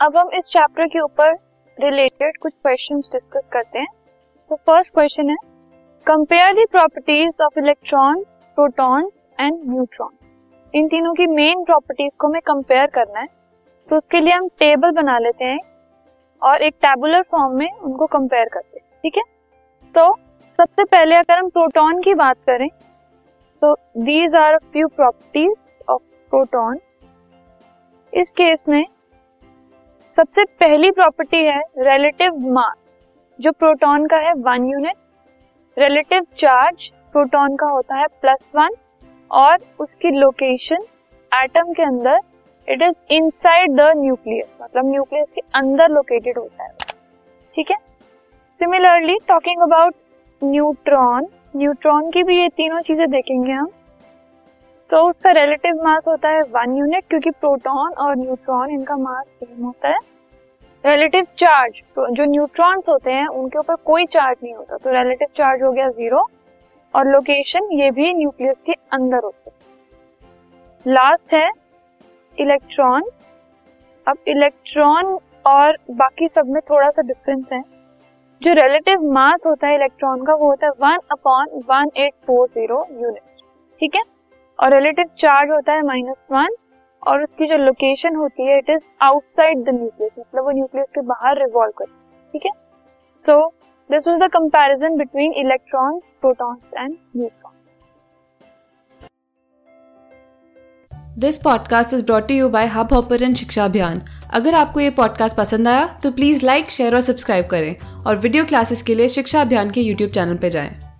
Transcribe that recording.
अब हम इस चैप्टर के ऊपर रिलेटेड कुछ क्वेश्चंस डिस्कस करते हैं। तो फ़र्स्ट क्वेश्चन है compare the properties of electron proton and neutrons इन तीनों की मेन प्रॉपर्टीज़ को हमें कंपेयर करना है। तो उसके लिए हम टेबल बना लेते हैं और एक टेबुलर फॉर्म में उनको कंपेयर करते हैं, ठीक है? तो सबसे पहले अगर हम प्रोटॉन की बात करें तो these are few properties of proton इस केस में सबसे पहली प्रॉपर्टी है रिलेटिव मास जो प्रोटॉन का है one unit relative charge proton का होता है प्लस वन और उसकी लोकेशन एटम के अंदर it is inside the nucleus मतलब न्यूक्लियस के अंदर लोकेटेड होता है। ठीक है? Similarly talking about neutron neutron की भी ये तीनों चीज़ें देखेंगे हम। तो उसका रिलेटिव मास होता है वन यूनिट क्योंकि प्रोटॉन और न्यूट्रॉन इनका मास सेम होता है। रिलेटिव चार्ज जो न्यूट्रॉन्स होते हैं, उनके ऊपर कोई चार्ज नहीं होता। तो रिलेटिव चार्ज हो गया ज़ीरो और लोकेशन ये भी न्यूक्लियस के अंदर होते हैं। लास्ट है इलेक्ट्रॉन अब इलेक्ट्रॉन और बाकी सब में थोड़ा सा डिफरेंस है। जो रिलेटिव मास होता है इलेक्ट्रॉन का, वो होता है one upon one eight four zero unit ठीक है? और रिलेटिव चार्ज होता है माइनस वन और उसकी जो लोकेशन होती है it is outside the nucleus मतलब वो न्यूक्लियस के बाहर रिवॉल्व करती है, ठीक है? So this was the comparison between electrons protons and neutrons this podcast is brought you by Hubhopper Shiksha Abhiyan अगर आपको ये पॉडकास्ट पसंद आया तो प्लीज़ लाइक शेयर और सब्सक्राइब करें और वीडियो क्लासेस के लिए शिक्षा अभियान के यूट्यूब चैनल पर जाएँ।